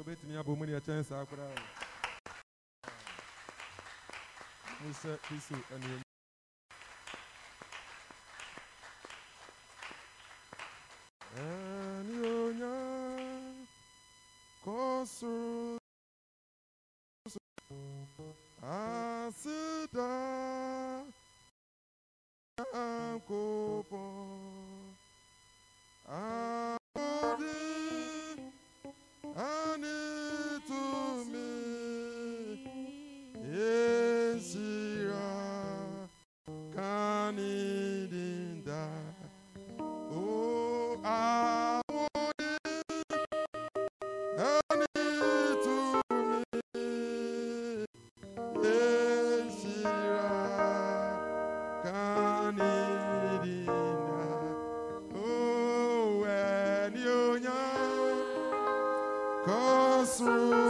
obetumi abɔ mu deɛ kyɛn saa koraa o. Musa Kristo kọ́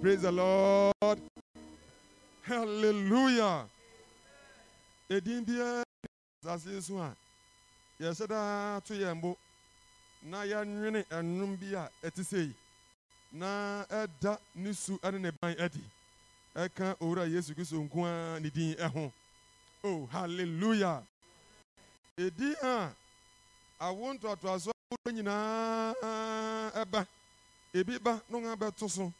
Praise the Lord. Hallelujah. Edin bia asase so a yɛhyɛ daa to yɛn na yɛnwene ɛnum eh, bi a ɛte eh, yi na eh, ɛda ne su ne ne ban adi ɛka owura yesu kristo nko ara din ɛho oh hallelujah. Edin a awo ntoatoaso ahodoɔ nyinaa ɛba ebi ba na wɔn so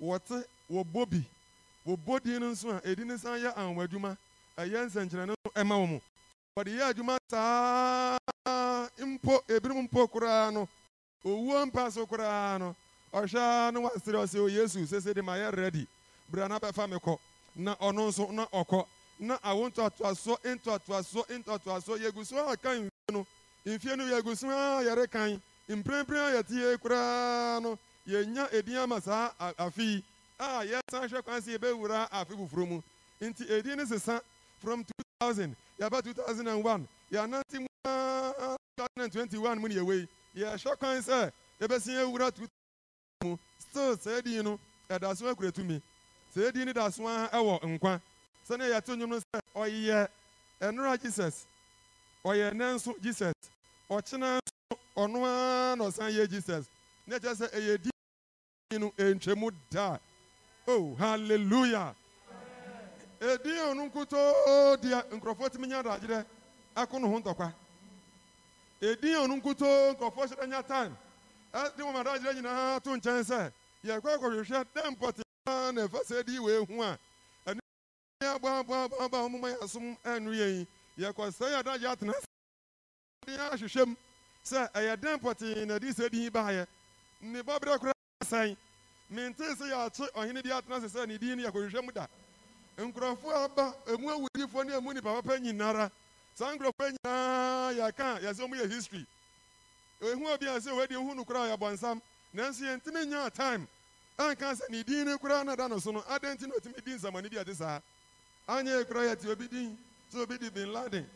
wɔte wɔbɔ bi. Wɔbɔ din no nso a edin no san yɛ anwɔ adwuma ɛyɛ nsɛnkyerɛnne no ɛma wɔn wɔde yɛ adwuma saa mpo ebinom mpo koraa no. Owuo mpa so koraa no. Ɔhwɛ no wasere ɔsɛ o yesu sese de ma yɛ ready. Bra na bɛfa me kɔ. Na ɔno nso na ɔkɔ. Na awo ntoatoasoɔ ntoatoasoɔ ntoatoasoɔ yɛgu a kan mfie no. Mfie no yɛgu so a yɛrekan. Mprempren a yɛte koraa no. Yɛnya edin ama saa afe yi a yɛsan hwɛ kwan sɛ yɛbɛwura afe foforɔ mu. Nti edin no sesa from 2000 yɛba 2001 yɛanante mu a 2021 mu ne yɛwei yɛhwɛ kwan sɛ yɛbɛsi yɛwura 2000 mu. Still saa din no ɛda so akura tumi. Saa din no da so a ɛwɔ nkwa. Sɛnea yɛto nnwom no sɛ ɔyɛ ɛnora jesus ɔyɛ ɛnɛ nso jesus ɔkyena nso ɔno ara na ɔsan yɛ jesus. Na ɛkyerɛ sɛ ɛyɛ din oh hallelujah. Ɛdin a ɔno nkutoo deɛ nkurɔfoɔ tumi nya adagyerɛ ako ne ho ntɔkwa ɛdin a ɔno nkutoo nkurɔfoɔ hyɛ dɛ nya time wɔn adagyerɛ nyinaa to nkyɛn sɛ yɛkɔ akɔhwehwɛ dɛ mpɔte na ɛfa sɛ di wei ho a ɛno yɛ aboaboaboaba a ɔmoma yɛ asom ɛno yɛn yɛkɔ sɛ yɛ adagye atena de ahwehwɛ mu sɛ ɛyɛ dɛn pɔtee na de sɛ din baayɛ ne bɔberɛ koraa asɛn mente sɛ yɛakye ɔhene bi atena sɛ sɛ ne din no yɛkɔhwehwɛ mu da. Nkurɔfoɔ aba emu awudifoɔ ne emu nipa papa nyinara. Saa nkurɔfoɔ nyinaa yɛka yɛsɛ ɔmo yɛ history. Ehu obi a sɛ wɔadi ehu no koraa yɛ bɔnsam nanso yɛntumi nya time. Anka sɛ ne din ne koraa na da no so no adan nti na otumi di nsɛmɔne bi a ɛte saa? Anyɛ koraa yɛte obi din sɛ obi di bin laden.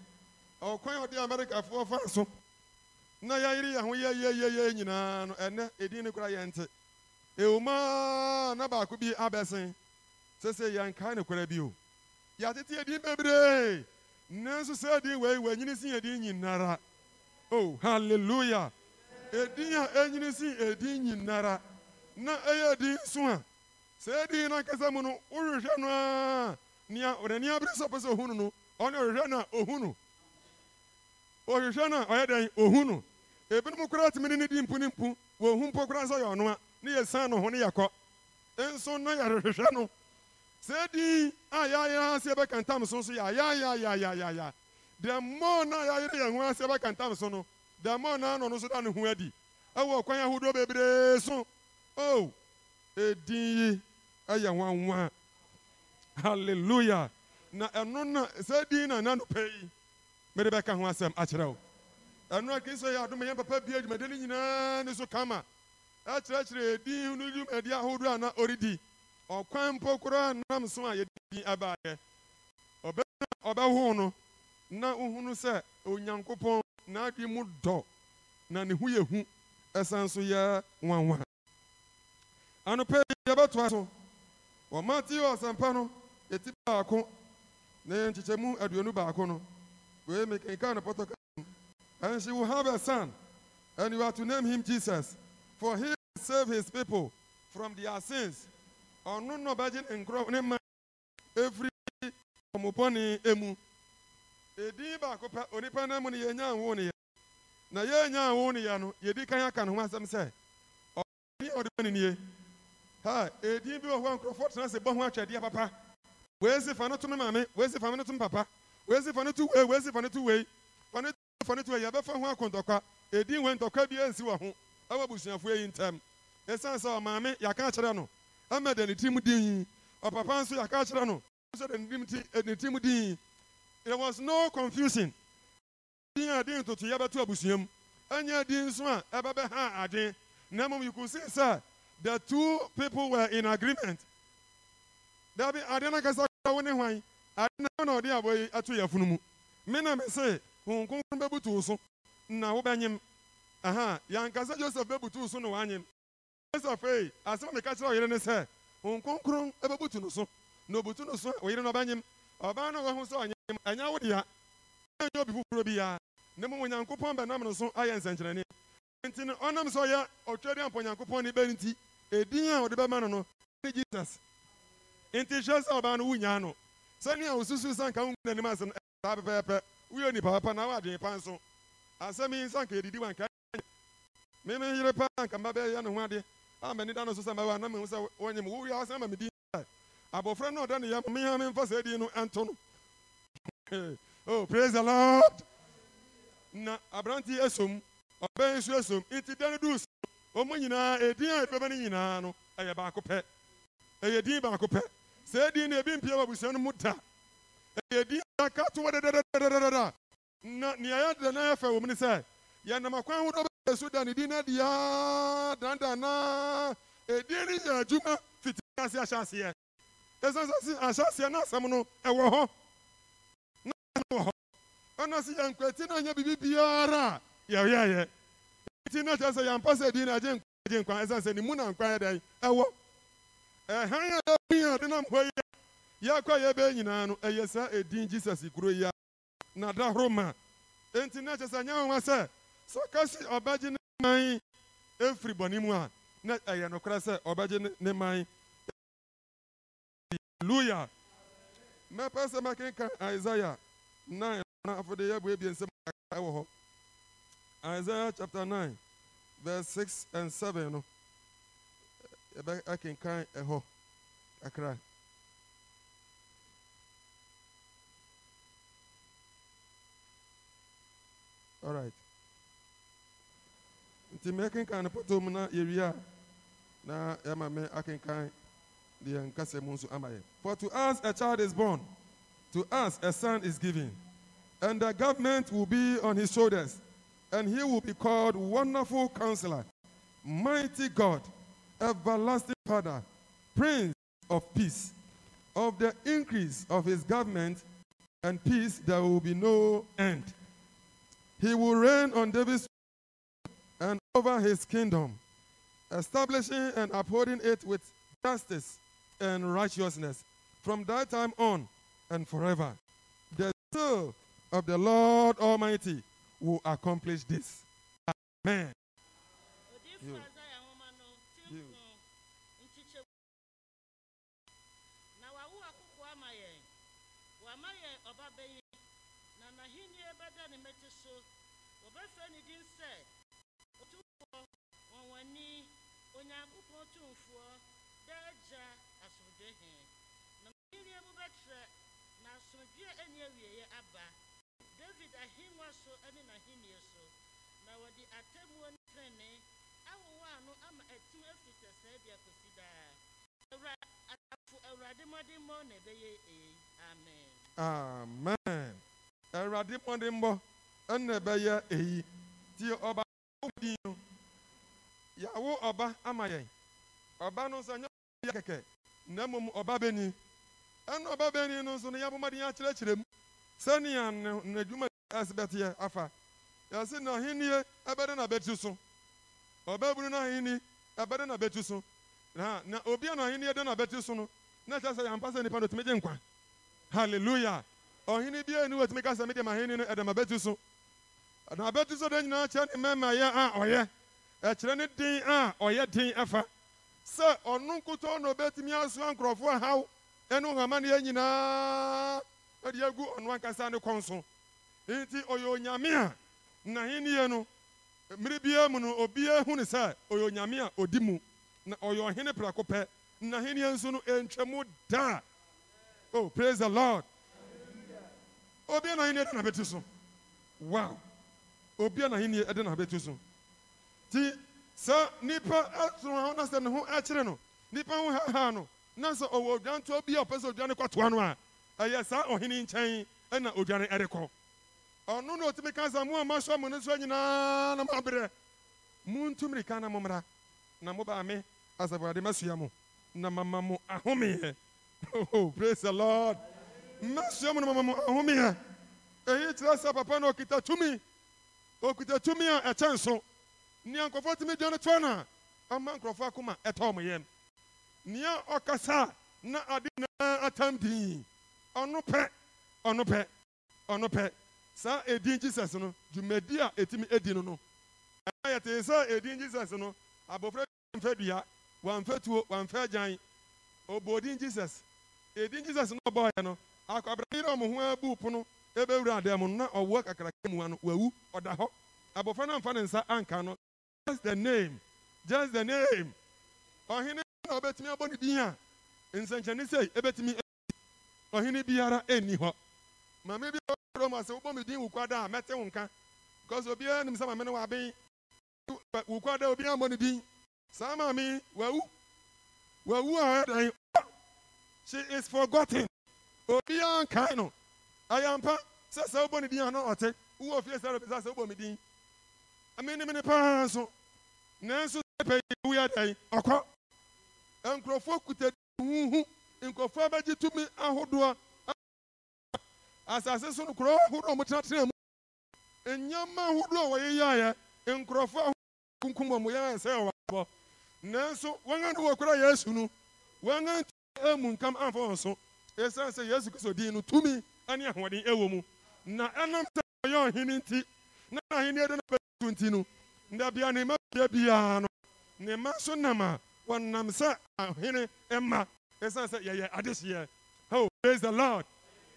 Ɔkwan a ɔde amerikafoɔ fa so na yɛayere yɛn ho yɛyɛyɛyɛ nyinaa no ɛnɛ edin ne koraa yɛnte. Ewumaa na baako bi abɛsen sɛsɛ yɛnkae ne koraa bio yɛatete edin bebree nanso sɛ edin wei wɔanyini si edin nyinara. Oh hallelujah. Edin a enyini si edin nyinara. Na ɛyɛ edin so a. Sɛ edin n'ankasa mu no wohwehwɛ no a nea ɔnani abere sɛ ɔpɛ sɛ ohunu no ɔne ɔhwehwɛ no a ohunu. Ɔhwehwɛ no a ohunu. Ebinom koraa tumi ne di mpu ne mpu. Wɔhu mpo koraa sɛ ɔyɛ ɔno a ne yɛ san no ho ne yɛkɔ nso na yɛrehwehwɛ no. Sɛ edin a yɛayɛ ase bɛka ntam so nso yɛ ayayayayaya the more na yɛayere yɛn ho ase bɛka ntam so no the more na ano no so da ne ho adi. Ɛwɔ kwan ahodoɔ bebree so. Oh edin yi ɛyɛ nwanwa. Hallelujah. Na ɛno na sɛ edin na nanu pɛ yi mede bɛka ho asɛm akyerɛ wo. Ɛno a kristo yɛ adom yɛn papa bia dwumadi no nyinaa ne so kama ɛkyerɛkyerɛ edin no dwumadi ahodoɔ a na ɔredi. Ɔkwan mpo koraa nam so a yɛde ɛbaeɛ ɔbɛna ɔbɛho no na wohunu sɛ onyankopɔn n'adwe mu dɔ na ne ho yɛ hu ɛsan so yɛ nwanwa. Anɔpɛ yɛbɛtoa so. Wɔ mateo asɛmpa no ɛti baako na yɛ aduonu baako no. Wei mekenka no pɔtɔka she will have a son and you are to name him jesus. For he will save his people from their sins. Ɔno na ɔbɛgye ne nkorɔ ne ma ɛfiri ɔmopɔne emu. Edin baako pɛ onipa no mu no yɛnya nwo ne yɛ na yɛnya nwo ne yɛ no yɛdi kan aka ne ho asɛm sɛ ɔne a ɔde bɛ ne nie ha edin bi wɔ hɔ nkurɔfoɔ tena se bɔ ho atwɛdeɛ papa. Wei si fa to maame wei si fa to papa. Wei si fa no to wei wei si fa no to wei fa no to fa no to wei yɛbɛfa ho akɔntɔkwa edin wei ntɔkwa bi ansi wɔ ho ɛwɔ abusuafoɔ yi ɛsiane sɛ ɔmaame akyerɛ no. Ne din. Ɔpapa nso akyerɛ no. Ne eh, ne din. There was no confusion. Din a din ɛnyɛ din nso a na sɛ the two people were in agreement. Dabi kura ne hwan? Na abɔ yi ato yɛ funu mu so. Na aha yankasa joseph bɛbutu so na wanyem joseph ei asɛm meka kyerɛ ɔyere ne sɛ honhom kronkron bɛbutu no so. Na obutu no so a ɔyere no ɔbɛnyem ɔbaa no wɔho sɛ ɔnyem ɛnyɛ wo ɛnyɛ obi foforɔ biara na mmom onyankopɔn bɛnam no so ayɛ nsɛnkyerɛnne. Nti no ɔnam sɛ ɔyɛ ɔtwɛde ampa onyankopɔn ne bɛn nti edin a ɔde bɛma no no ne jesus. Nti hwɛ sɛ ɔbaa no wonyaa no. Sɛnea wosusu sɛ nka wohu n'anim no saa pɛpɛɛpɛ. Woyɛ onipa papa na woadwene pa nso. Asɛm yi nsa nka yɛdidi wa meme yere pa nka mba da no so mɛwa na ma abɔfra no memfa saa din no no oh praise the lord. Na aberante asom ɔbɛn nso asom nti da no duu so edin a ɛbɛbɛ no nyinaa no ɛyɛ baako pɛ ɛyɛ din baako pɛ sɛ din no ebi mpie wɔ no mu da na nea na yɛfɛ wɔ mu ne bɛyɛ so da ne din no adiaa dandanaa edin no yɛ adwuma fiti ase ahyɛ aseɛ ɛsiane sɛ ahyɛ aseɛ na asɛm no ɛwɔ hɔ na asɛm wɔ hɔ ɔno sɛ yɛnkwati no anyɛ biribi biara a yɛyɛyɛ nti na kyerɛ sɛ yɛmpa sɛ din no agye nkwa agye nkwa ɛsiane sɛ ne mu na nkwa yɛ dɛn ɛwɔ ɛhan a ɛbi a de nam hɔ a yɛakɔ a yɛbɛyɛ nyinaa no ɛyɛ saa edin jesus kuro yi na da horo ma enti na kyerɛ sɛ nyɛ sɛ sɛ ɔka si ɔbɛgye ne man efiri bɔne mu a na ɛyɛ nokorɛ sɛ ɔbɛgye ne- man. Hallelujah. Mɛpɛ sɛ mɛkenka isaiah 9 na afɔde yɛbue bie nsɛm kakra ɛwɔ hɔ. Isaiah chapter 9 verse 6 and 7 no yɛbɛ akenkan ɛhɔ kakra alright nti no pɔtɔ mu na yɛwie a na yɛma me akenkan deɛ nso ama yɛ for to us a child is born to us a son is given and the government will be on his shoulders, and he will be called Wonderful Counselor, Mighty God, Everlasting Father, Prince of Peace. Of the increase of his government and peace, there will be no end. He will reign on David's over his kingdom, establishing and upholding it with justice and righteousness from that time on and forever. The soul of the Lord Almighty will accomplish this. Amen. Na asomdwe a ɛnni awieeɛ aba david ahengua so ne n'ahenni so na wɔde atemmuo ne trenee awowa ano ama atim afiri sɛsɛɛ de akɔsi daa asafo awurade mmɔdemmɔ na ɛna ɛbɛyɛ eyi. Tie ɔba din no. Yàwó ɔba ama yɛn. Ɔba no nso nyɛ kɛkɛ. Na mmom ɔba bɛni. ɛna ɔba bɛni no nso no yɛ abomɔden akyerɛkyerɛ mu? Sɛnea n'adwuma ɛsi bɛteɛ afa. Yɛsi n'ahenni ɛbɛdɛ n'abɛti so ɔbɛbunu n'ahenni ɛbɛdɛ n'abɛti so na na obi a n'ahenni ɛdɛ n'abɛti so no na kyerɛ sɛ yampa sɛ nipa no tumi gye nkwa. Hallelujah. Ɔhenni bi eni wotumi kasa mi de m'ahenni no ɛdɛ m'abɛti so na abɛti so de nyinaa kyerɛ ne mɛma yɛ a ɔyɛ ɛkyerɛ ne den a ɔyɛ den afa. Sɛ ɔno nkutɔ na obetumi asoa nkurɔfoɔ ahaw ɛne hamaneɛ nyinaa ɛde agu ɔno ankasa ne kɔn so nti ɔyɛ onyame a n'ahenneɛ no mmere biara mu no obiara hu ne sɛ ɔyɛ onyame a ɔdi mu na ɔyɛ ɔhene prɛko pɛ daa Oh, praise the Lord. Obi na hini na betu so. Wow. Obi na hini ede na betu so. Ti sa nipa atro ho na se ne ho akyere no. Nipa ho ha ha no. Na se owo odwanto obi a opese odwane kwatoa no a. Ɛyɛ saa ɔhene nkyɛn ɛna odwane ɛrekɔ. Ɔno na otimi ka sa mu a maso mu no so nyinaa na mabrɛ. Mu ntumri ka na momra. Na mo ba me asabade masua mo. Na mama mo ahome. Oh, praise the Lord. Mmasuo mu no mama mo ahomeɛ. Eyi kyerɛ sɛ papa no okita tumi. Okita tumi a ɛkyɛn so. Nea nkurɔfoɔ tumi dwa no toa no a, ɔma nkurɔfoɔ akoma ɛtɔ ɔmo yam. Nea ɔkasa na ade nyinaa atam dinn. Ɔno pɛ, ɔno pɛ, ɔno edin Jesus no, dwumadi a etimi edi no no. Ɛna yɛte sɛ edin Jesus no, abɔfra bi wamfɛ dua, wamfɛ tuo, wamfɛ agyan. Obodin Jesus. Edin Jesus no ɔbɔɔyɛ no, akwabrani na ɔmo ho abu pono ebewura adan mu na ɔwɔ kakraka mu ano wawu ɔda hɔ. Abɔfra. Just the name. Just the name. Ɔhene na ɔbɛtumi abɔ ne din a sɛ ebɛtumi esi. Ɔhene biara enni hɔ. Maame bi a ɔwɔ mu asɛ wobɔ me din wukwa da a mɛte wo nka. Because obiara nim sɛ maame no wɔ aben. Wukwa da obiara mmɔ ne din. Saa maame wawu. Wawu a ɔyɛ dan she is forgotten. Obiara nkae no. Ayampa sɛ sɛ wobɔ ne din a na ɔte. Wowɔ fie sɛ ɔbɛsa sɛ wobɔ me din. Ame ne mene paa nso. Nanso sɛ pɛ yi wu yɛ dan ɔkɔ. Nkurɔfoɔ kuta huhu. Nkurɔfoɔ bɛgye tumi ahodoɔ. Asase so no kuro ahodoɔ a wɔtenatena mu. Nneɛma ahodoɔ a wɔyeyɛeɛ. Nkurɔfoɔ kunkum wɔn yɛn sɛ wɔwɔ abɔ. Nanso wɔn a no wɔkura Yesu no. Wɔn a emu nkam amfa wɔn so ɛsiane sɛ yesu kristo din no tumi ne ahoɔden ɛwɔ mu na ɛnam sɛ ɔyɛ ɔhene nti na n'ahenni ɛde no bɛtu nti no nda bia ne mma bia biara no ne mma so nam a wɔnam sɛ ɔhene ɛma ɛsiane sɛ yɛyɛ adehyeɛ oh praise the lord.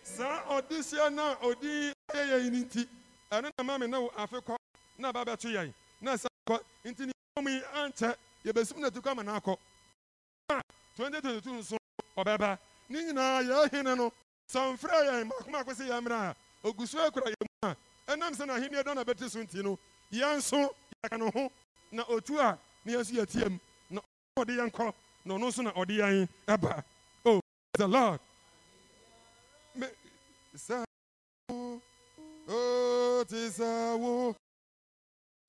Saa ɔdehyeɛ no a ɔdi yɛ yɛn no nti ɛno na ma me ne wo afe kɔ na aba bɛto yɛn. Na ɛsɛ kɔ nti ne na tukɔ ama no akɔ. 2022 nso ɔbɛba. Ne nyinaa yɛahene no sɛ ɔmfrɛ yɛn maakoma akɔ sɛ yɛmmerɛ a ogu so akura yɛn mu a ɛnam sɛ n'ahenni ɛda na bɛte so nti no yɛn nso yɛka no na otu a ne yɛn na ɔde yɛn kɔ. Na ɔno nso na ɔde yɛn ɛba oh the lord. Me sɛ ó ti sáwó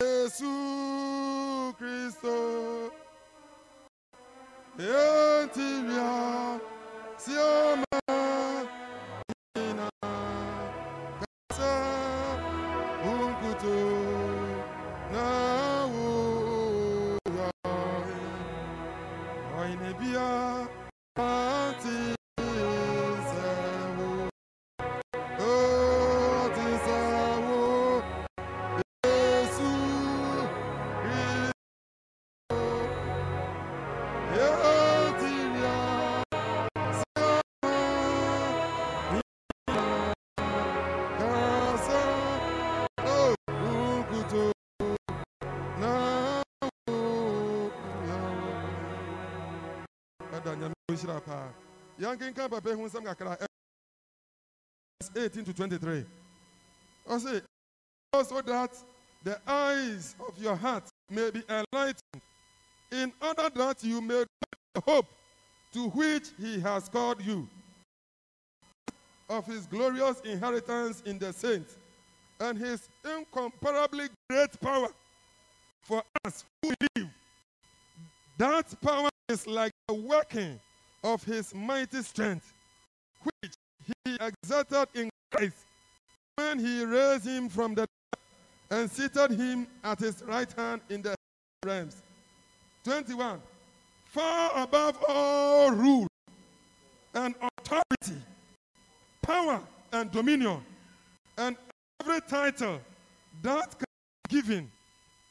Jésù Kristo. Èyí ti rí a sí ọmọ Ọ̀yìn bíyà àti Uh, ho kakra eh, 18 to 23 ɔse so that the eyes of your heart may be enlightened in order that you may hope to which he has called you of his glorious inheritance in the saints and his incomparably great power for us who believe. That power is like the working of his mighty strength, which he exerted in Christ when he raised him from the dead and seated him at his right hand in the realms. 21. Far above all rule and authority, power and dominion, and every title that can be given,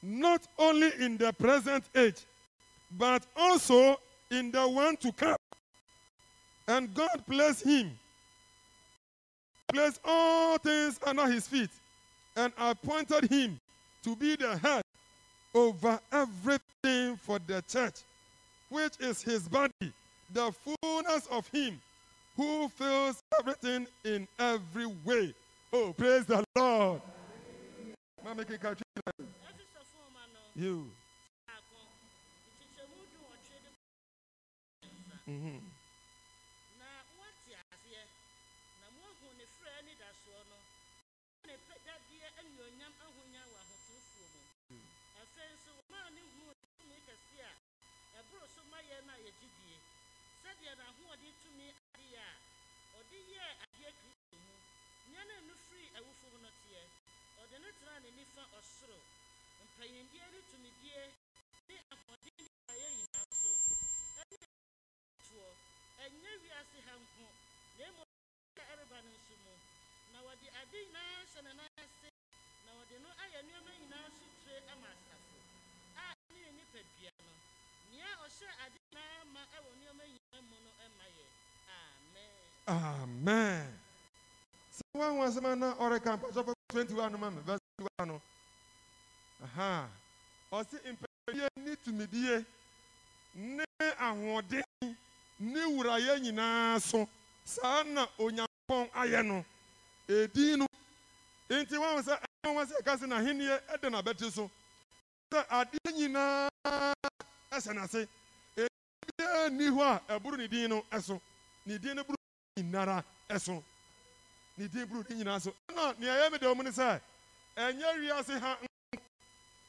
not only in the present age, but also in the one to come. And God placed him, placed all things under his feet, and appointed him to be the head over everything for the church, which is his body, the fullness of him who fills everything in every way. Oh, praise the Lord. You. baako sɛdeɛ n'ahoɔden tumi adeɛ a ɔde yɛɛ adeɛ kristo mu. Ne no firi awufo mu no ɔde ne tenaa ne nifa ɔsoro. Mpanyindie ne tumidie ne ahoɔden ne ayɛ nyinaa so ɛne toɔ ɛnyɛ wiase ha nko na mmom a ɛreba no nso mu. Na wɔde ade nyinaa hyɛ ne nan ase na wɔde no ayɛ nneɛma nyinaa so tire ama asafo a ɛne ne nipadua no. Nea ɔhyɛ ade nyinaa ma ɛwɔ nneɛma nyinaa amen Amen. Sɛ wɔn wɔn asɛm na ɔreka mpasɔfo twenty one no ma mi verse twenty one no. Aha. Ɔsi mpanyinnie ne ahoɔden ne wurayɛ nyinaa so saa na onyankopɔn ayɛ no. Edin no. Nti wɔn sɛ ɛwɔn wɔn sɛ ɛka sɛ n'ahenni ɛda n'abɛti so. Sɛ adeɛ nyinaa ɛsɛ n'ase. Ebiara nni hɔ a ɛboro ne din no ɛso. Ne din no nyinara ɛso ne din buru ne nyinaa so. Ɛna nea ɛyɛ me wɔn ne sɛ ɛnyɛ wiase ha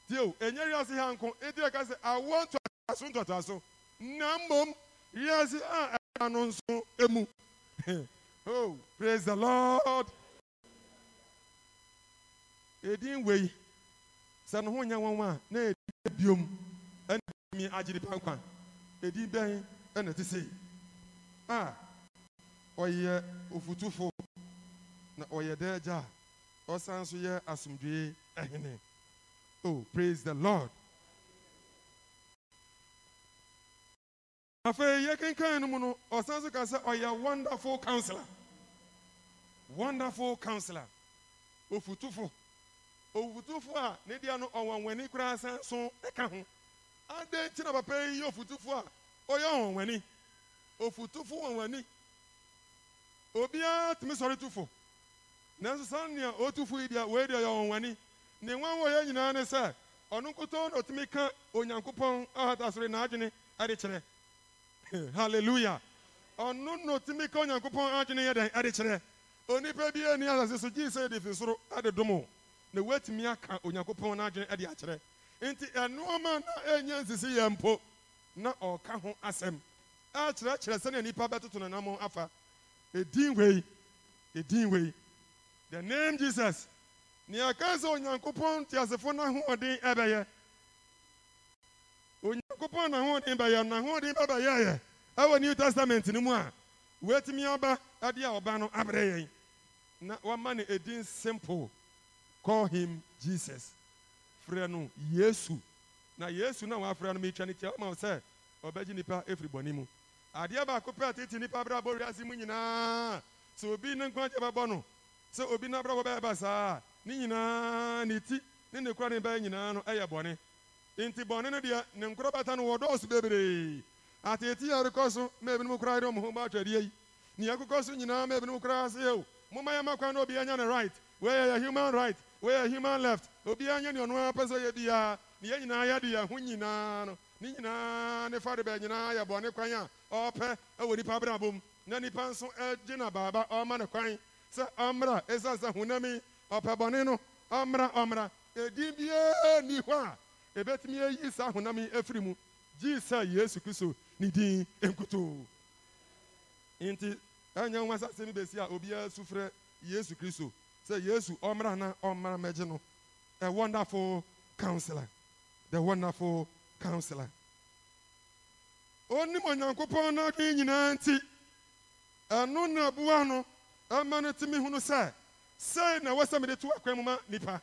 tio ɛnyɛ wiase ha nko. Eti ɛka sɛ awɔ ntɔtaso ntɔtaso na mmom wiase a ɛka no nso emu. Oh praise the lord. Edin wei sɛ ne ho nyɛ wɔn a na edin biom. Ɛna mi agye nipa nkwa. Bɛn ɛna ti sɛ a ah. Ɔyɛ ofutufo na ɔyɛ dɛ agya ɔsan nso yɛ asomdwee ɛhene oh praise the lord. Afei yɛkenkan no mu no ɔsan so ka sɛ ɔyɛ wonderful counselor. Wonderful counselor. Ofutufo ofutufo a ne deɛ no ɔwɔnwani koraa san so ɛka ho. Adɛn nti na papa yi yɛ ofutufo a ɔyɛ ɔwɔnwani ofutufo wɔnwani obiara tumi sɔre tufo. Nanso saa nea ɔtufo yi deɛ wei deɛ ɔyɛ ɔwɔnwani ne nwan wɔ yɛ nyinaa ne sɛ ɔno nkutoo na ɔtumi ka onyankopɔn ahata soro n'adwene ɛde kyerɛ. Hallelujah. Ɔno na ka onyankopɔn adwene yɛ dɛn ɛde onipa bi ani asase so gyee sɛ fi soro ade dom o na aka onyankopɔn n'adwene de akyerɛ. Nti ɛnoɔma na ɛnya nsisi yɛ mpo na ɔka ho asɛm. Akyerɛkyerɛ sɛnea nnipa bɛtoto ne nam afa. Ɛdin wei ɛdin wei the name jesus. Nea ɛka sɛ onyankopɔn teasefo no ahoɔden ɛbɛyɛ. Onyankopɔn n'ahoɔden bɛyɛ no n'ahoɔden bɛbɛyɛɛyɛ ɛwɔ new testament no mu a woatumi aba ɛde a ɔba no abrɛ yɛn. Na wama no ɛdin simple. Call him jesus. Frɛ no yesu. Na yesu na wafrɛ no metwa ne tia woma wo sɛ ɔbɛgye nnipa ɛfiri bɔne mu. Adeɛ baako pɛ a tete nnipa berɛ abɔ wiase mu nyinaa sɛ obi ne nkwagye bɛbɔ no. Sɛ obi no abrabɔ bɛyɛ ba saa ne nyinaa ne ti ne ne kora ne bɛyɛ nyinaa no ɛyɛ bɔne nti bɔne no deɛ ne nkorɔ bɛta no wɔdɔɔso bebree atete a ɛrekɔ so ma ebinom koraa de ɔmo ho ba atwadeɛ yi. Nea ɛkokɔ so nyinaa ma ebinom koraa sɛ o. Momma yɛma kwan na obiara nya ne right. Wɔyɛ yɛ human right. Wɔyɛ human left. Obiara nya ne ɔno ara pɛ sɛ ɔyɛ biara ne yɛn nyinaa yɛde yɛn ho nyinaa no ne nyinaa ne fa de bɛɛ nyinaa yɛ a ɔpɛ ɛwɔ nipa abrabɔ na nipa nso ɛgye na baaba ɔma ne kwan. Sɛ ɔmmra ɛsiane sɛ honami ɔpɛ bɔne no ɔmmra ɔmmra. Edin biara ni hɔ a ebetumi ayi saa honami afiri mu. Gye sɛ yesu kristo ne din nkutoo nti ɛnyɛ nwa sɛ asɛm su yesu kristo. Sɛ yesu a wonderful counselor. The wonderful counselor. Onim onyankopɔn n'adwene nyinaa nti ɛno na aboa no ɛma no tumi hunu sɛ sei na ɛwɔ sɛ mede to akwan mu ma nipa.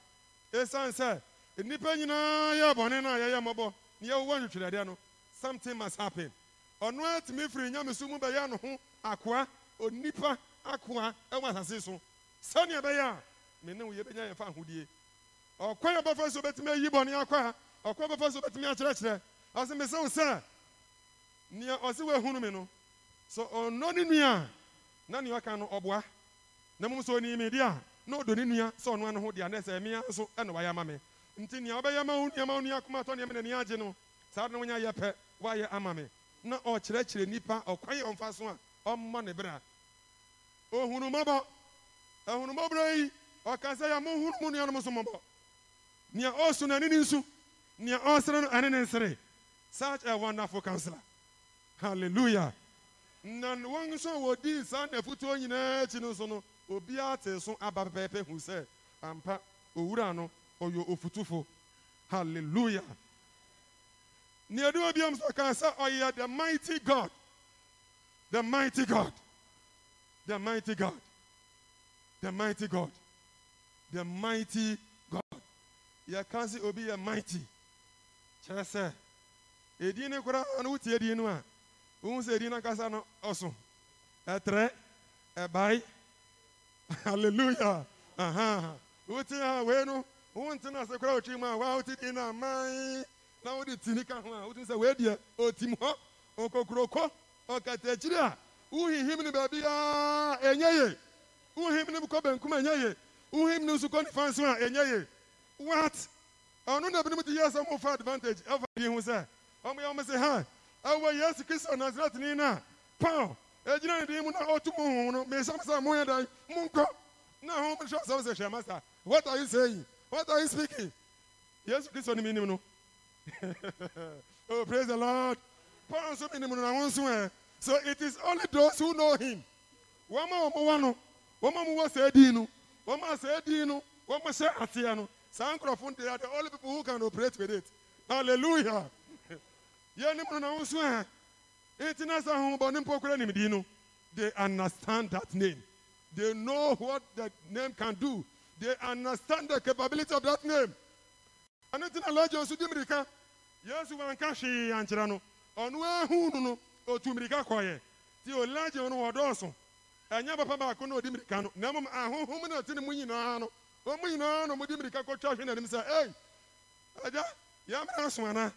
Ɛsiane sɛ nnipa nyinaa yɛ bɔne no a yɛyɛ mmɔbɔ ne yɛwowɔ ntwetwerɛdeɛ no. Something must happen. Ɔno atumi firi nyamesu mu bɛyɛ no ho akoa onipa akoa ɛwɔ asase so? Sɛnea ɛbɛyɛ a me ne wo yɛbɛnya yɛmfa ahodie ɔkwan a bɛfa so bɛtumi ayi bɔne akɔ a ɔkwan bɛfa so bɛtumi akyerɛkyerɛ. Ɔse mesɛ wo sɛ nea ɔse woahunu me no sɛ ɔnnɔ ne nua a na nea ɔka no ɔboa. Na mmom sɛ ɔnii me a na ɔdɔ ne nua sɛ ɔno ano ho deɛ a na ɛsɛ mmea nso ɛna wayɛ ama me. Nti nea wobɛyɛ ma wo nneɛma wo nua akoma atɔ nneɛma n'ani agye no saa de no wonya yɛ pɛ woayɛ ama me. Na ɔkyerɛkyerɛ nnipa ɔkwan yɛ ɔmfa so a ɔmmɔ ne berɛ ohunu ahunu mmɔborɔ yi ɔka sɛ yɛ mohunu mu nuanom so mmɔbɔ nea ɔso no ɛne ne nsu. Nea ɔsere no ɛne such a wonderful counselor. Hallelujah. Na wɔn nso a wɔdii saa nafutuo nyinaa akyi no so no obiara te so aba pɛpɛɛpɛ hu ampa owura no ɔyɛ ofutufo. Hallelujah. Nea ɛde obiam so ɔka sɛ ɔyɛ the mighty god. The mighty god. The mighty god. The mighty god. The mighty god. Yɛka sɛ obi yɛ mighty kyerɛ sɛ koraa no wotie din no a wohu sɛ edin no no ɔso. Ɛtrɛ ɛbae. Hallelujah. Aha. A wei no wonte no ase koraa otwi mu a waa wote din no aman. Na wode tini ka ho a wotum sɛ wei deɛ ɔtim hɔ ɔkokuroko ɔkatakyiri a wohihim no baabiaa ɛnyɛ ye. Wohim no kɔ benkum ɛnyɛ ye. Wohim no nso nifa nso a ɛnyɛ ye. What? Ɔno na binom de yɛ sɛ mofa advantage. Ɛfa di ho sɛ ɔmo yɛ ɔmo sɛ ha. Ɛwɔ yesu kristo nasaretini no a paul ɛgyina ne din mu na ɔtu mo ho no mesam sɛ moyɛ dan monkɔ na ho hyɛ sɛ sɛ hwɛ masa what are you saying? What are you speaking? Yesu kristo ne menim no oh praise the lord. Paul nso menim no na ho nso ɛ so it is only those who know him. Wɔn a wɔn wɔ no wɔn a wɔwɔ sɛ din no wɔn a sɛ din no wɔn hyɛ aseɛ no saa nkurɔfo they are the only people who can operate with it. Hallelujah. They understand that name. They know what that name can do. They understand the capability of that name. Ɛno nti na lagye nso di mmirika yesu wanka hwee ankyerɛ no ɔno ahu no otu mmirika kɔɛ ti o lagye no wɔdɔɔso ɛnyɛ papa baako na odi mmirika no. Na mmom ahohom na wɔn nyinaa na wɔde mmirika kɔtwa hwɛ n'anim sɛ ɛy agya yɛamena aso ana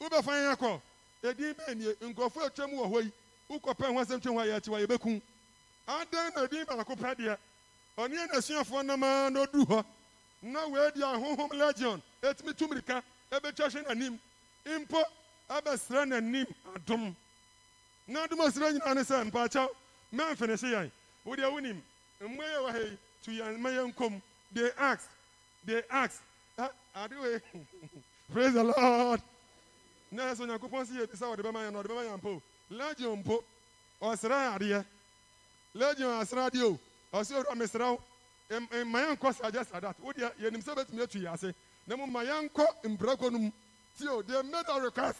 wobɛfa yɛn akɔ edin bɛɛ nie nkurɔfoɔ atwa mu wɔ hɔ yi. Wokɔpɛ ho asɛm twɛ ho a yɛakyi wa yɛbɛku adan na edin baako pɛ deɛ ɔne yɛn n'asuafoɔ namaa na oduru hɔ na weedi ahohom legion etumi tu mirika ebetwa hwɛ n'anim mpo abɛsrɛ n'anim adom na adom asrɛ nyinaa ne sɛ mpaakyɛw mɛmfene se yɛn wodeɛ wonim mgbe yɛ wɔ ha yi. Tu yɛn mma yɛn nkom. They ask they ask ah adewe praise the lord. Na ɛsɛ onyankopɔn si yɛ bisa wɔde bɛma yɛn na ɔde bɛma yɛn mpo legion mpo ɔsrɛ adeɛ legion asrɛ adeɛ o ɔsɛ owura mesrɛ wo Em- em- ma yɛnkɔ sagya sadat wodeɛ yɛnim sɛ bɛtumi atu yɛ ase na mo ma yɛnkɔ mprako no mu tio they made a request.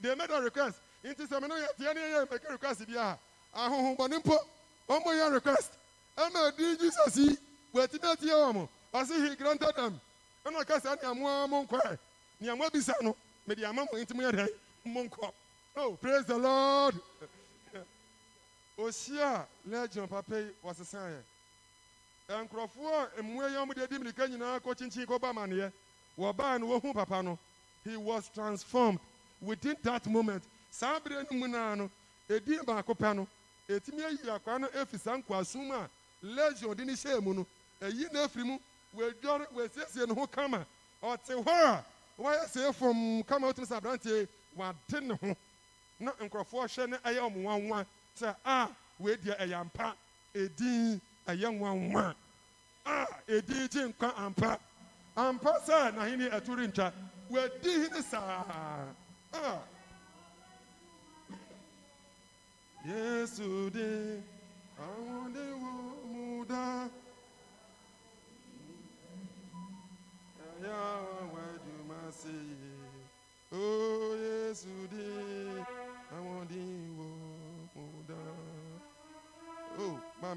They made a request. Nti sɛ me no yɛ teɛ ne yɛyɛ mɛka request bi a ahohombɔne mpo ɔmo yɛ request. Ɛma adi jesus yi wɔatumi atie wɔ mo ɔse he granted them ɛna ɔka saa nea moa mo nkɔɛ nea moabisa no mede ama mo nti moyɛ dɛn Monk. oh praise the lord. Ohyia a legion papa nkurɔfoɔ a mmoa yi a wɔde adi mmirika nyinaa kɔ kyinkyin kɔba amaneɛ wɔbaa no wɔhu papa no. He was transformed within that moment. Saa bere no mu naa no ɛdin baako pɛ no ɛtumi ayi akwaa no afiri saa ɛyi no afiri mu wɔadwɔre wɔasiesie ne ho kama. Ɔte hɔ a wɔayɛ sɛ fam kama wotumi sɛ aberanteɛ wade ne ho. Na nkurɔfoɔ hwɛ ne ɛyɛ ɔmo nwanwa. Sɛ a weediɛ ɛyɛ ampa. Ɛdin ɛyɛ nwanwa. A ɛdin gye nkwa ampa. Ampa sɛ n'ahene ɛto rentwa. Wɔadi hene saa. A. Yesu de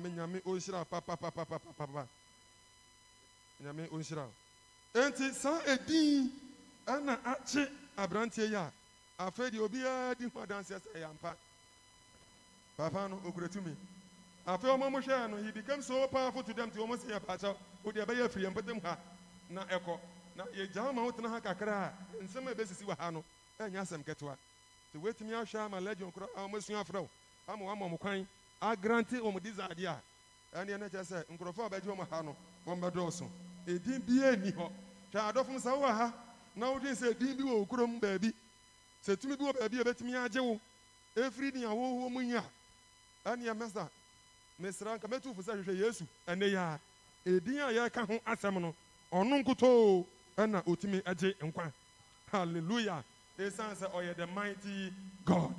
o maame nyame ɔnhyira papapapapapa nyame ɔnhyira wo enti saa edin ɛna akye aberanteɛ yi a afei deɛ obiara di ho adanseɛ sɛ ɛyɛ papa no okura tumi. Afei wɔn mo hwɛ no he became so powerful to them ti wɔn si yɛ paakyɛw o deɛ ɛbɛyɛ firi yɛn mpɛtɛm ha. Na ɛkɔ. Na yɛgya ma wotena ha kakra a nsɛm a ɛbɛsisi wɔ ha no ɛnyɛ asɛm ketewa. Te wetumi ahwɛ ama legion korɔ a wɔn asua ama wɔn ama kwan agrante wɔn desire a ɛne ɛne kyerɛ sɛ nkurɔfoɔ a bɛgye wɔn ha no wɔn bɛdɔɔso edin bie ni hɔ. Hwɛ adɔfo nsa wɔ ha na wodwen sɛ edin bi wɔ okurom baabi. Sɛ tumi bi wɔ baabi a ebɛtumi agye wo efiri nea wɔwɔ mu nya. Ɛne ɛmɛsa mesra nka mɛtu fo sɛ hwehwɛ yesu ɛne yɛ edin a yɛreka ho asɛm no ɔno nkutoo ɛna otumi agye nkwa. Hallelujah. Esan sɛ ɔyɛ the mighty god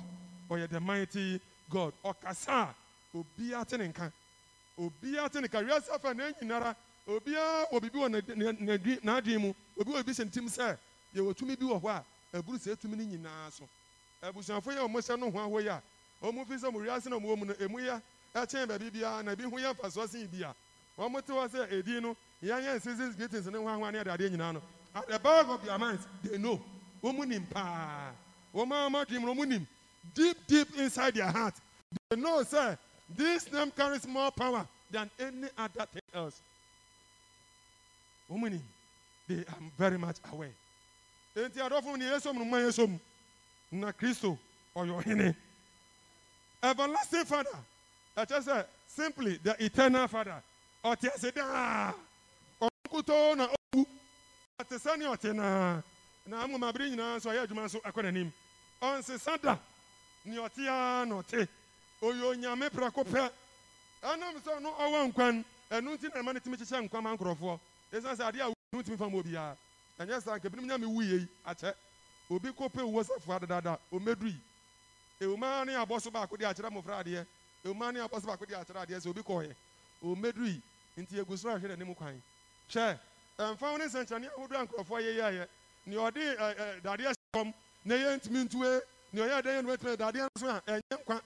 ɔyɛ the mighty god. Ɔkasa a obiara te ne nka. Obiara te ne nka. Wiase afa na nyinara obiara wɔ biribi wɔ n'adwene mu. Obi wɔ biribi hyɛ ne tim sɛ yɛwɔ tumi bi wɔ hɔ a ɛburu sɛ tumi no nyinaa so. Abusuafo a wɔn hyɛ no ho ahɔ a wɔn fi sɛ wɔn wiase na wɔn wɔ mu no emu yɛ ɛkyɛn baabi biara na ebi ho yɛ mfasoɔ sen bi a wɔn te hɔ sɛ edi no yɛn yɛn seasons greetings ne ho ahoa ne adeade nyinaa no. At the back of their minds they know. Mu nim paa. Wɔn a wɔn adwene mu no wɔn nim. Deep deep inside their heart they know sɛ this name carries more power than any other thing else. Nim they are very much aware. Eti adɔfo ni yesom no mma yesom na kristo ɔyɛ ɔhene everlasting father ɛkyɛ sɛ simply the eternal father. Ɔte ase daa ɔnkutoo na sɛnea ɔte naa na. Amoma abere nyinaa nso ɔyɛ adwuma nso akɔ n'anim. Ɔnsesa da nea ɔte ara na ɔyɛ onyame prɛko pɛ. Ɛnam sɛ ɔno ɔwɔ nkwan ɛno nti na ɛma no tumi kyekyɛ nkwa ma nkurɔfoɔ ɛsiane sɛ adeɛ a wo tumi fa ma obiara ɛnyɛ saa nka binom nyame wuyɛ yi akyɛ. Obi kɔpɛ wuo sɛfoa dadaada ɔmmɛdu yi ewuma ne abɔ so baako de akyerɛ mmɔfra adeɛ ewuma ne abɔ so baako de akyerɛ adeɛ sɛ obi kɔɔyɛ ɔmmɛdu yi nti egu so ahwɛ n'anim kwan. Hwɛ ɛmfa wo ne nsɛnkyerɛnne ahodoɔ a nkurɔfoɔ yɛyɛɛyɛ nea ɔde ɛ ɛ dadeɛ hyɛ fam na ɛyɛ ntumi ntue nea ɔyɛ dɛn yɛ no bɛtumi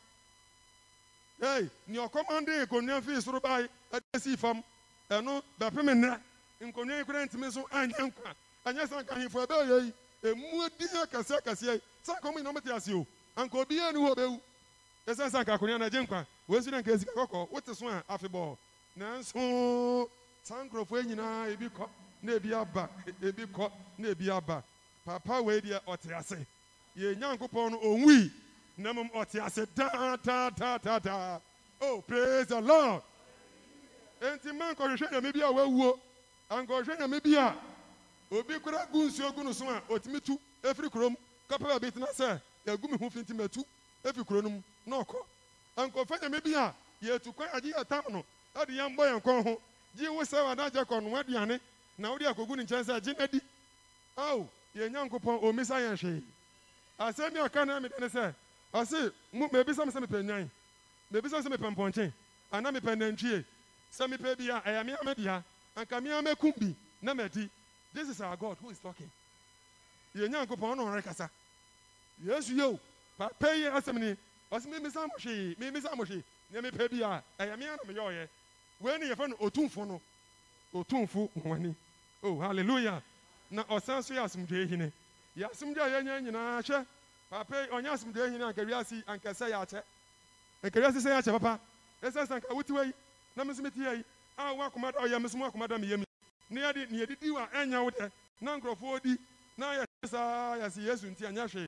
ei nea ɔkɔmande nkonnwa fii soro bae ɛde sii fam ɛno bɛpem nnɛ nkonnwa yi kora ntumi so anyɛ nkwa. Ɛnyɛ sɛ nka ahemfo ɛbɛyɛ yi. Emu adi akɛseɛ akɛseɛ yi sɛ nka ɔmo nyinaa ase o anka obiara ni hɔ bɛwu ɛsɛ sɛ nka akonnwa na agye nkwa. Wɔasi na nka esika kɔkɔɔ wote so a afebɔɔ nanso saa nkurɔfoɔ yi nyinaa ebi kɔ na ebi aba. Ebi kɔ na ebi aba. Papa wei deɛ ɔte ase. Yɛ nyankopɔn no onwui na mmom ɔte ase daadadaadaadaa oh praise the lord. Enti mma nkɔhwehwɛ nyame bi a wawuo ankɔhwehwɛ nyame bi a obi kora gu nsuo gu no so a otumi tu efiri kurom kɔpɛ baabi tena sɛ egu mi ho fi nti matu efi kuro no mu na ɔkɔ. Ankɔfɛ nyame bi a yɛtu kwan agye yɛ tam no ɛde yɛn bɔ yɛn kɔn ho. Gye wo sɛ wadagye kɔnoa aduane na wode akɔgu ne nkyɛn sɛ gye na di. Ao yɛn nyankopɔn ɔmmisa yɛn hwee. Asɛm bi a ɔka na mede ne sɛ ɔse mu mebisa me sɛ mepɛ nwan mebisa me sɛ mepɛ mpɔnkyen anaa mepɛ nantwie. Sɛ mepɛ bi a ɛyɛ eh, mea medea anka mea mɛkum bi na madi this is our god who is talking. Yɛn nyankopɔn ɔno ɔrekasa yesu yeo papa yi asɛm ni. Ɔsɛ memisa mo hwee memisa mo hwee nea mepɛ bi a ɛyɛ eh, mea na meyɛ ɔyɛ wei ne yɛfrɛ no otumfo no otumfo nwani oh hallelujah. Na ɔsan so yɛ asomdwoe hene yɛ asomdwoe a yɛnya nyinaa hwɛ papa yi ɔnyɛ asomdwe hene anka wiase anka sɛ yɛ akyɛ anka wiase sɛ yɛ akyɛ papa ɛsɛ sɛ anka wotiwa yi na me nso metie yi a wo akoma da ɔyɛ me akoma da meyɛ mi ne yɛde ne yɛdidi wa ɛnya wo dɛ na nkurɔfoɔ di na yɛhwɛ saa yɛse yesu nti anyɛ hwee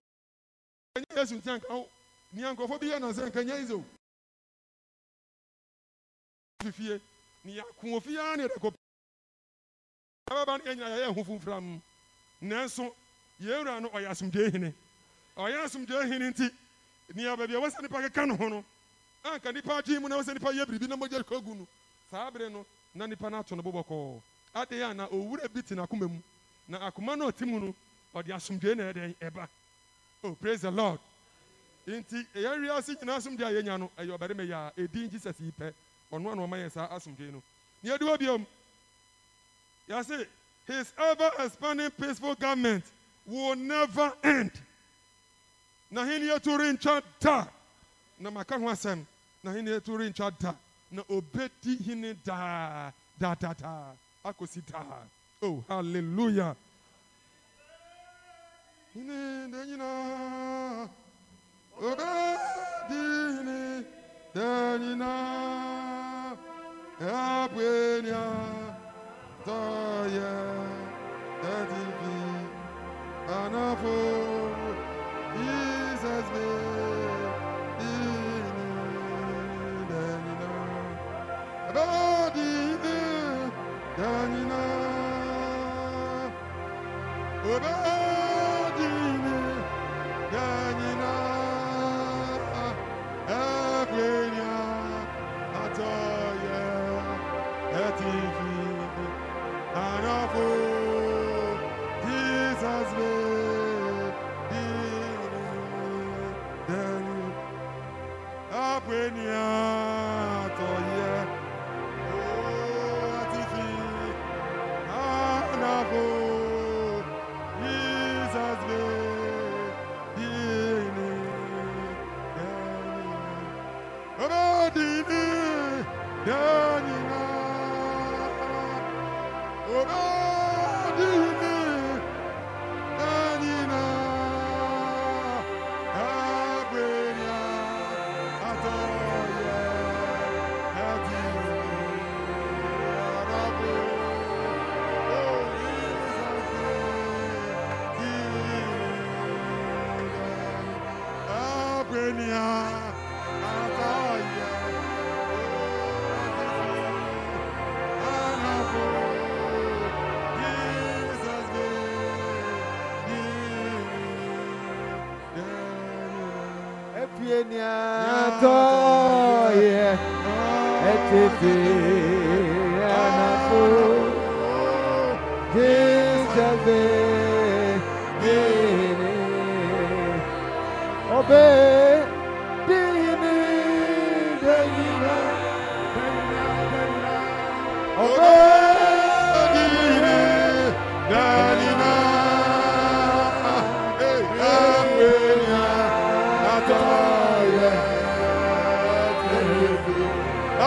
ɛnyɛ yesu nti anka wo nea nkurɔfoɔ bi yɛ no sɛ nka nyɛ iso fifie ne yɛako ofie ara ne yɛde kɔ ɛbɛba no yɛnyina yɛyɛ ho fumfram nanso yɛwura no ɔyɛ asomdwoe hene ɔyɛ asomdwoe hene nti nea baabi a wɔsɛ nipa keka ne ho no anka nipa adwene mu na wɔsɛ nipa yɛ biribi na mogya kɔ gu no. Saa bere no na nipa no ato no bobɔkɔɔ adeɛ a na owura bi te n'akoma mu na akoma no ɔte mu no ɔde asomdwoe na ɛdɛn ɛba. Oh praise the lord. Nti ɛyɛ wiase nyinaa asomdwoe a yɛnya no ɛyɛ ɔbarima yi a ɛdin jesus yi pɛ. Ɔno a na ɔma yɛ saa asomdwoe no. Nea ɛde wɔ biom yɛse his ever expanding peaceful government will never end. Na hene yɛto rentwa da. Na maka ho asɛm na hene yɛto rentwa da. Na obɛdi hene daa daadadaa akɔsi daa oh hallelujah. Hene da nyinaa obɛdi hene da nyinaa ɛabuenia